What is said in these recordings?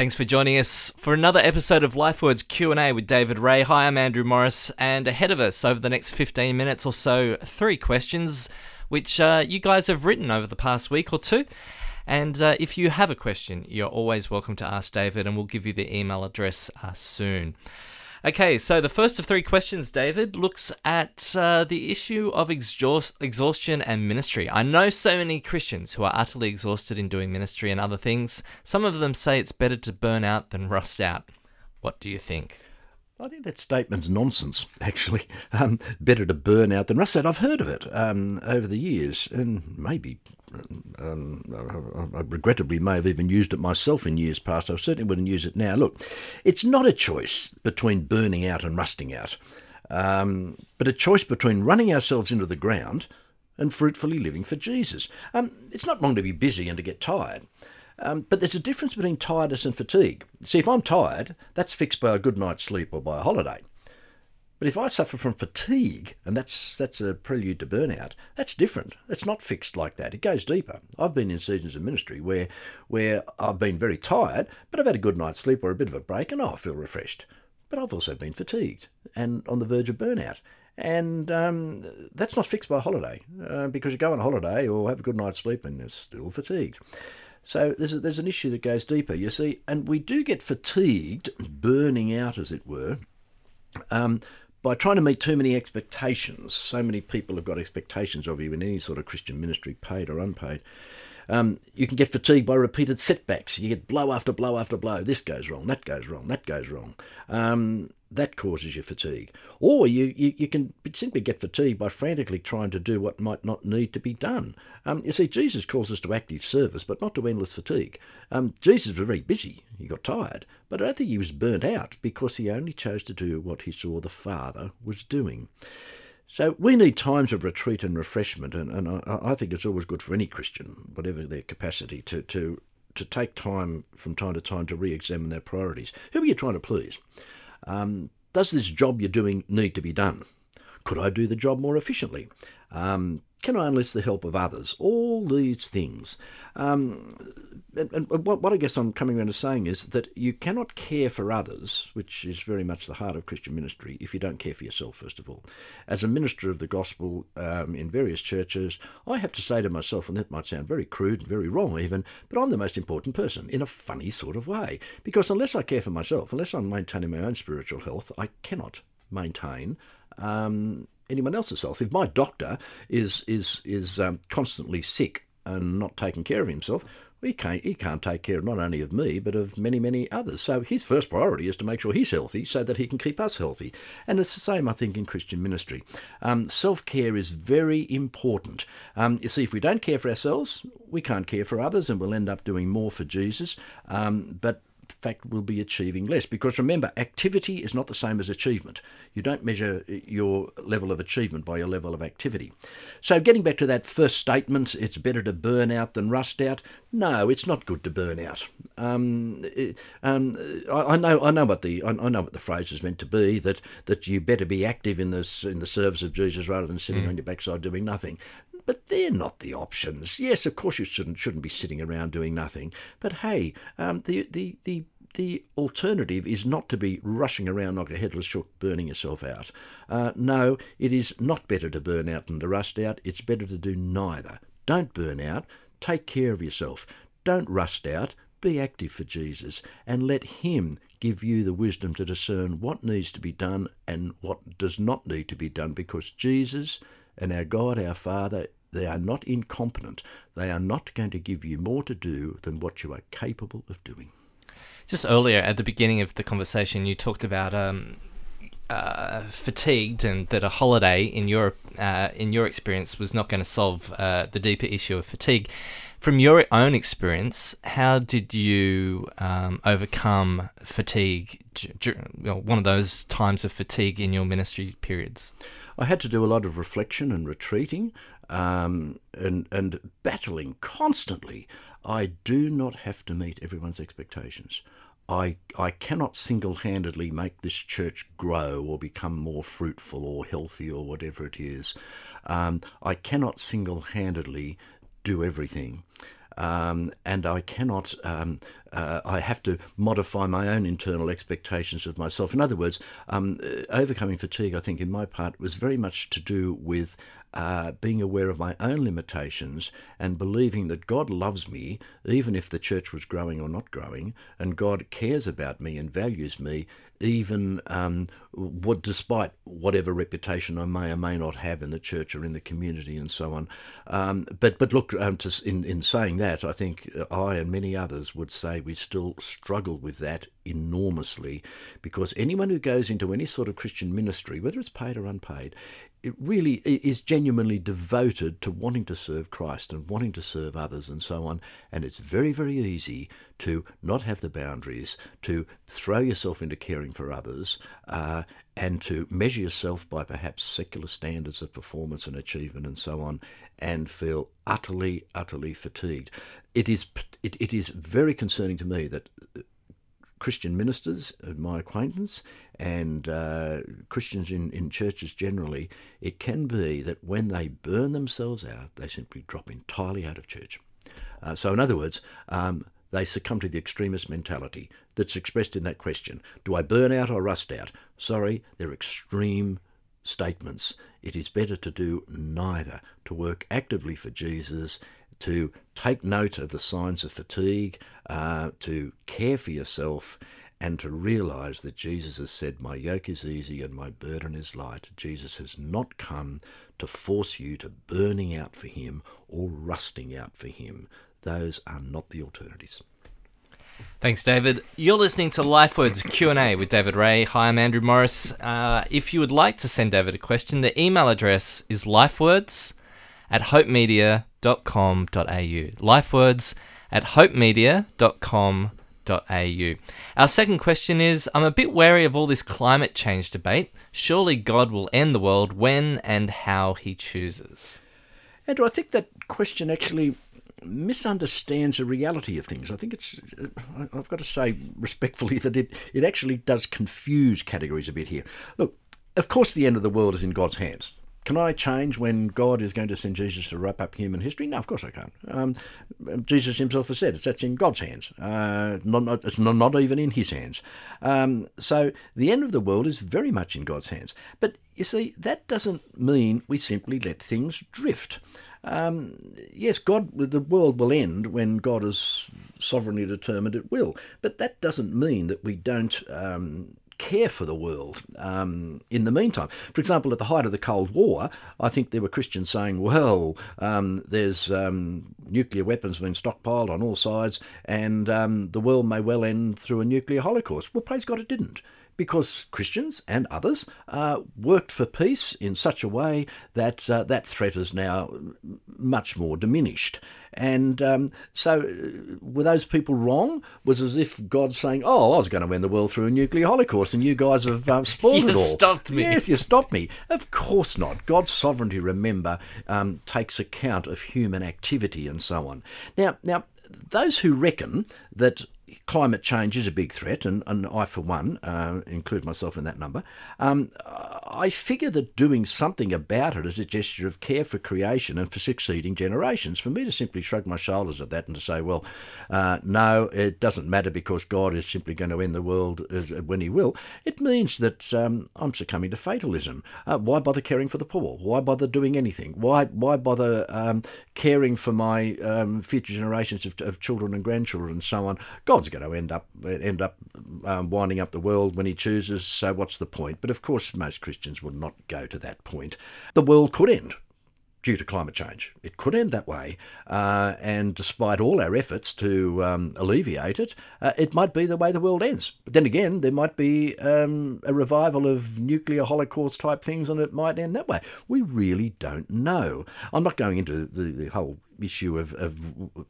Thanks for joining us for another episode of LifeWords Q&A with David Ray. Hi, I'm Andrew Morris, and ahead of us over the next 15 minutes or so, three questions which uh, you guys have written over the past week or two. And uh, if you have a question, you're always welcome to ask David, and we'll give you the email address uh, soon. Okay, so the first of three questions, David, looks at uh, the issue of exhaust- exhaustion and ministry. I know so many Christians who are utterly exhausted in doing ministry and other things. Some of them say it's better to burn out than rust out. What do you think? I think that statement's nonsense, actually. Um, better to burn out than rust out. I've heard of it um, over the years, and maybe um, I regrettably may have even used it myself in years past. I certainly wouldn't use it now. Look, it's not a choice between burning out and rusting out, um, but a choice between running ourselves into the ground and fruitfully living for Jesus. Um, it's not wrong to be busy and to get tired. Um, but there's a difference between tiredness and fatigue. See, if I'm tired, that's fixed by a good night's sleep or by a holiday. But if I suffer from fatigue, and that's that's a prelude to burnout, that's different. It's not fixed like that. It goes deeper. I've been in seasons of ministry where where I've been very tired, but I've had a good night's sleep or a bit of a break, and I feel refreshed. But I've also been fatigued and on the verge of burnout. And um, that's not fixed by a holiday, uh, because you go on a holiday or have a good night's sleep and you're still fatigued. So there's a, there's an issue that goes deeper, you see, and we do get fatigued, burning out, as it were, um, by trying to meet too many expectations, so many people have got expectations of you in any sort of Christian ministry, paid or unpaid. Um, you can get fatigued by repeated setbacks. You get blow after blow after blow. This goes wrong, that goes wrong, that goes wrong. Um, that causes you fatigue. Or you, you, you, can simply get fatigued by frantically trying to do what might not need to be done. Um, you see, Jesus calls us to active service, but not to endless fatigue. Um, Jesus was very busy. He got tired. But I don't think he was burnt out because he only chose to do what he saw the Father was doing. So we need times of retreat and refreshment, and, and I, I, think it's always good for any Christian, whatever their capacity, to, to, to take time from time to time to re examine their priorities. Who are you trying to please? Um, does this job you're doing need to be done? Could I do the job more efficiently? Um, can I enlist the help of others? All these things. Um, and, and what, what, I guess I'm coming around to saying is that you cannot care for others, which is very much the heart of Christian ministry, if you don't care for yourself, first of all. As a minister of the gospel um, in various churches, I have to say to myself, and that might sound very crude and very wrong even, but I'm the most important person in a funny sort of way. Because unless I care for myself, unless I'm maintaining my own spiritual health, I cannot maintain um, anyone else's health. If my doctor is is is um, constantly sick and not taking care of himself, he can't he can't take care not only of me but of many many others. So his first priority is to make sure he's healthy so that he can keep us healthy. And it's the same, I think, in Christian ministry. Um, Self care is very important. Um, you see, if we don't care for ourselves, we can't care for others, and we'll end up doing more for Jesus. Um, but fact will be achieving less. Because remember, activity is not the same as achievement. You don't measure your level of achievement by your level of activity. So, getting back to that first statement, it's better to burn out than rust out. No, it's not good to burn out. Um, um, I, I, know, I know what the I, know what the phrase is meant to be. That that you better be active in this in the service of Jesus rather than sitting mm. on your backside doing nothing but they're not the options. Yes, of course you shouldn't shouldn't be sitting around doing nothing. But hey, um, the the the the alternative is not to be rushing around like a headless chook, burning yourself out. Uh, no, it is not better to burn out than to rust out. It's better to do neither. Don't burn out. Take care of yourself. Don't rust out. Be active for Jesus and let Him give you the wisdom to discern what needs to be done and what does not need to be done because Jesus and our God, our Father, they are not incompetent. They are not going to give you more to do than what you are capable of doing. Just earlier at the beginning of the conversation, you talked about um, uh, fatigued and that a holiday in your uh, in your experience was not going to solve uh, the deeper issue of fatigue. From your own experience, how did you um, overcome fatigue? one of those times of fatigue in your ministry periods. I had to do a lot of reflection and retreating um, and, and battling constantly. I do not have to meet everyone's expectations. I, I cannot single handedly make this church grow or become more fruitful or healthy or whatever it is. Um, I cannot single handedly do everything. Um, and I cannot um, uh, I have to modify my own internal expectations of myself. In other words, um, uh, overcoming fatigue, I think, in my part, was very much to do with uh, being aware of my own limitations and believing that God loves me, even if the church was growing or not growing, and God cares about me and values me, even um, what, despite whatever reputation I may or may not have in the church or in the community and so on. Um, but but look, um, to, in in saying that, I think I and many others would say we still struggle with that enormously, because anyone who goes into any sort of Christian ministry, whether it's paid or unpaid, it really is genuinely devoted to wanting to serve Christ and wanting to serve others and so on. And it's very, very easy to not have the boundaries, to throw yourself into caring for others, uh, and to measure yourself by perhaps secular standards of performance and achievement and so on, and feel utterly, utterly fatigued. It is, it, it is very concerning to me that Christian ministers of my acquaintance and uh, Christians in, in churches generally, it can be that when they burn themselves out, they simply drop entirely out of church. Uh, so, in other words, um, they succumb to the extremist mentality that's expressed in that question Do I burn out or rust out? Sorry, they're extreme statements. It is better to do neither, to work actively for Jesus to take note of the signs of fatigue, uh, to care for yourself, and to realize that Jesus has said, My yoke is easy and my burden is light. Jesus has not come to force you to burning out for him or rusting out for him. Those are not the alternatives. Thanks, David. You're listening to LifeWords Q&A with David Ray. Hi, I'm Andrew Morris. Uh, if you would like to send David a question, the email address is lifewords at hopemedia.com.au. Lifewords at hopemedia.com.au. Our second question is I'm a bit wary of all this climate change debate. Surely God will end the world when and how he chooses. Andrew, I think that question actually misunderstands the reality of things. I think it's, uh, I've got to say respectfully that it, it actually does confuse categories a bit here. Look, of course, the end of the world is in God's hands. Can I change when God is going to send Jesus to wrap up human history? No, of course I can't. Um, Jesus himself has said it's that's in God's hands. Uh, not, not, it's not, not even in his hands. Um, so the end of the world is very much in God's hands. But you see, that doesn't mean we simply let things drift. Um, yes, God, the world will end when God has sovereignly determined it will, but that doesn't mean that we don't um, care for the world um, in the meantime. For example, at the height of the Cold War, I think there were Christians saying, well, um, there's um, nuclear weapons being stockpiled on all sides, and um, the world may well end through a nuclear holocaust. Well, praise God, it didn't because Christians and others uh, worked for peace in such a way that uh, that threat is now much more diminished. And um, so, uh, were those people wrong? Was as if God's saying, "Oh, I was going to end the world through a nuclear holocaust, and you guys have um, spoiled it all." stopped me. Yes, you stopped me. Of course not. God's sovereignty, remember, um, takes account of human activity and so on. Now, now, those who reckon that climate change is a big threat, and, and I, for one, uh, include myself in that number. Um, I figure that doing something about it is a gesture of care for creation and for succeeding generations. For me to simply shrug my shoulders at that and to say, well, uh, no, it doesn't matter because God is simply going to end the world as, when He will, it means that um, I'm succumbing to fatalism. Uh, why bother caring for the poor? Why bother doing anything? Why why bother um, caring for my um, future generations of, of, children and grandchildren and so on? God's going to end up end up um, winding up the world when He chooses. So what's the point? But of course, most Christians will not go to that point. The world could end due to climate change. It could end that way, uh, and despite all our efforts to um, alleviate it, uh, it might be the way the world ends. But then again, there might be um, a revival of nuclear holocaust type things, and it might end that way. We really don't know. I'm not going into the, the whole issue of, of,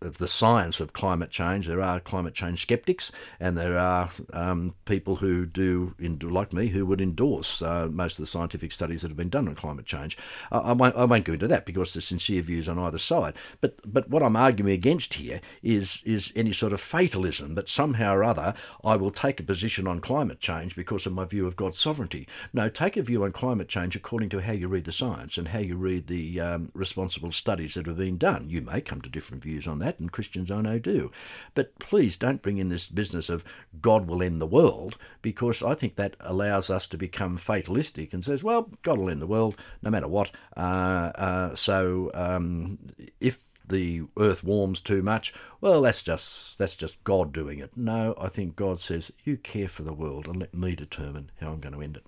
of the science of climate change. There are climate change skeptics, and there are um, people who do, like me, who would endorse uh, most of the scientific studies that have been done on climate change. I, I, won't, I won't go into that because there's sincere views on either side. But but what I'm arguing against here is is any sort of fatalism that somehow or other I will take a position on climate change because of my view of God's sovereignty. No, take a view on climate change according to how you read the science and how you read the um, responsible studies that have been done. You You may come to different views on that, and Christians I know do. But please don't bring in this business of God will end the world, because I think that allows us to become fatalistic and says, well, God will end the world no matter what. Uh, uh, so um, if the earth warms too much, well, that's just that's just God doing it. No, I think God says, you care for the world and let me determine how I'm going to end it.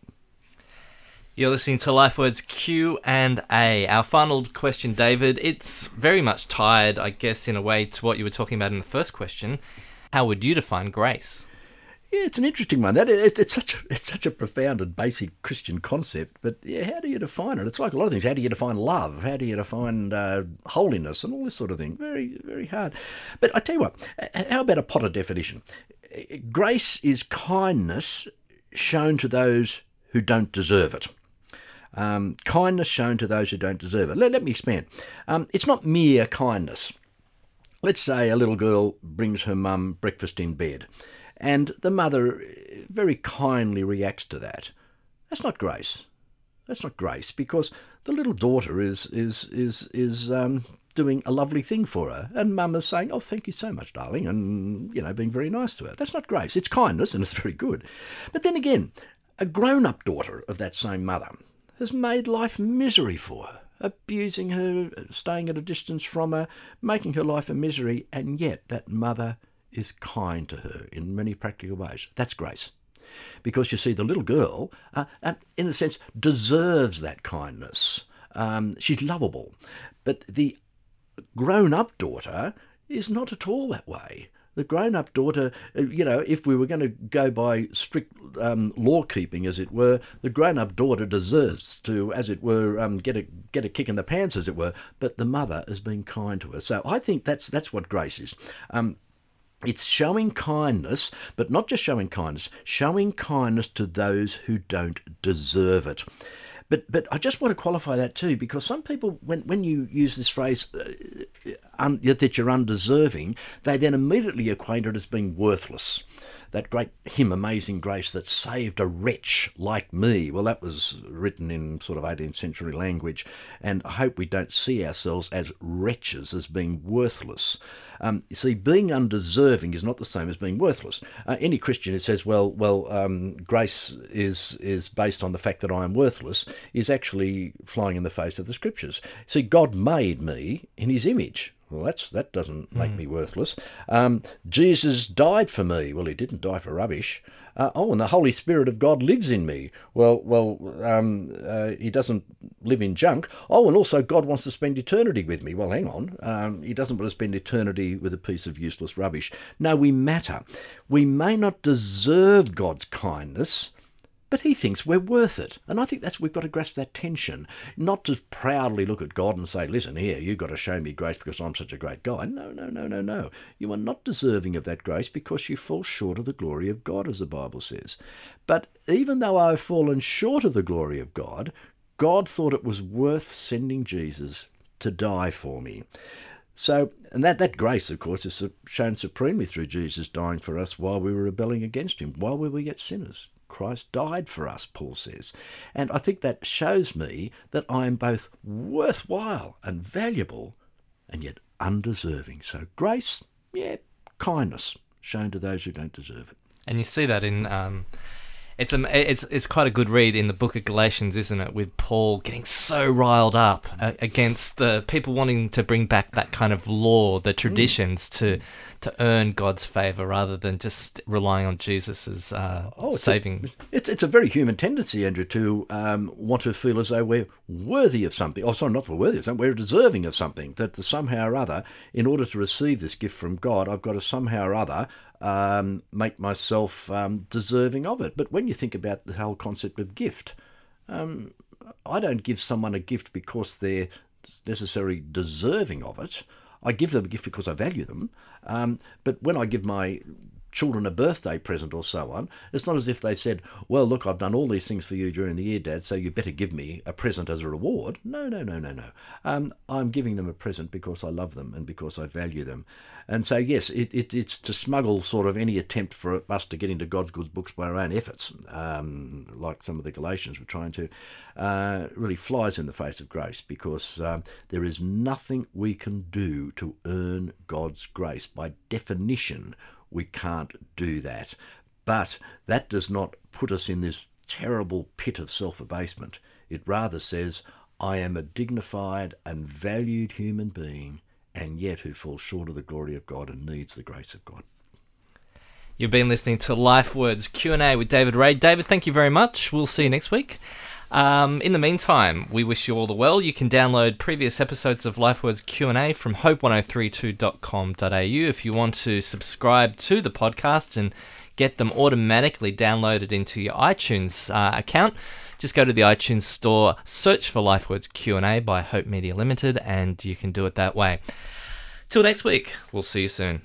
You're listening to LifeWords Q and A. Our final question, David. It's very much tied, I guess, in a way to what you were talking about in the first question. How would you define grace? Yeah, it's an interesting one. That it's, it's such a, it's such a profound and basic Christian concept. But yeah, how do you define it? It's like a lot of things. How do you define love? How do you define uh, holiness and all this sort of thing? Very very hard. But I tell you what. How about a Potter definition? Grace is kindness shown to those who don't deserve it. Um, kindness shown to those who don't deserve it. Let, let me expand. Um, it's not mere kindness. Let's say a little girl brings her mum breakfast in bed, and the mother very kindly reacts to that. That's not grace. That's not grace because the little daughter is is is is um, doing a lovely thing for her, and mum is saying, "Oh, thank you so much, darling," and you know, being very nice to her. That's not grace. It's kindness, and it's very good. But then again, a grown-up daughter of that same mother has made life misery for her, abusing her, staying at a distance from her, making her life a misery, and yet that mother is kind to her in many practical ways. That's grace. Because you see, the little girl, uh, uh, in a sense, deserves that kindness. Um, she's lovable. But the grown up daughter is not at all that way the grown up daughter, uh, you know, if we were going to go by strict um, law keeping, as it were, the grown up daughter deserves to, as it were, um, get a get a kick in the pants, as it were. But the mother has been kind to her. So I think that's that's what grace is. Um, it's showing kindness, but not just showing kindness, showing kindness to those who don't deserve it. But but I just want to qualify that too, because some people, when when you use this phrase uh, un, that you're undeserving, they then immediately equate it as being worthless that great hymn, Amazing Grace, that saved a wretch like me. Well, that was written in sort of 18th century language, and I hope we don't see ourselves as wretches, as being worthless. Um, you see, being undeserving is not the same as being worthless. Uh, any Christian who says, "Well, well, um, grace is is based on the fact that I am worthless," is actually flying in the face of the Scriptures. See, God made me in His image. Well, that's that doesn't make mm. me worthless. Um, Jesus died for me. Well, he didn't die for rubbish. Uh, oh, and the Holy Spirit of God lives in me. Well, well, um, uh, he doesn't live in junk. Oh, and also God wants to spend eternity with me. Well, hang on. Um, he doesn't want to spend eternity with a piece of useless rubbish. No, we matter. We may not deserve God's kindness, but he thinks we're worth it. And I think that's we've got to grasp that tension. Not to proudly look at God and say, listen, here, you've got to show me grace because I'm such a great guy. No, no, no, no, no. You are not deserving of that grace because you fall short of the glory of God, as the Bible says. But even though I've fallen short of the glory of God, God thought it was worth sending Jesus to die for me. So, and that, that grace, of course, is shown supremely through Jesus dying for us while we were rebelling against him, while we were yet sinners. Christ died for us, Paul says. And I think that shows me that I am both worthwhile and valuable and yet undeserving. So grace, yeah, kindness shown to those who don't deserve it. And you see that in um, it's a, it's it's quite a good read in the book of Galatians, isn't it? With Paul getting so riled up uh, against the people wanting to bring back that kind of law, the traditions mm. to to earn God's favor rather than just relying on Jesus uh, oh, it's saving. A, it's it's a very human tendency, Andrew, to um, want to feel as though we're worthy of something. Oh, sorry, not worthy of something. We're deserving of something. That somehow or other, in order to receive this gift from God, I've got to somehow or other um, make myself um, deserving of it. But when you think about the whole concept of gift, um, I don't give someone a gift because they're necessarily deserving of it. I give them a gift because I value them. Um, but when I give my children a birthday present or so on. It's not as if they said, Well, look, I've done all these things for you during the year, Dad, so you better give me a present as a reward. No, no, no, no, no. Um, I'm giving them a present because I love them and because I value them. And so, yes, it, it, it's to smuggle sort of any attempt for us to get into God's good books by our own efforts, um, like some of the Galatians were trying to, uh, really flies in the face of grace because um, there is nothing we can do to earn God's grace. By definition, we can't do that. But that does not put us in this terrible pit of self abasement. It rather says, I am a dignified and valued human being, and yet who falls short of the glory of God and needs the grace of God. You've been listening to Life Words Q&A with David Ray. David, thank you very much. We'll see you next week. Um, in the meantime, we wish you all the well. You can download previous episodes of LifeWords Q&A from hope1032.com.au if you want to subscribe to the podcast and get them automatically downloaded into your iTunes uh, account. Just go to the iTunes store, search for LifeWords Q&A by Hope Media Limited, and you can do it that way. Till next week, we'll see you soon.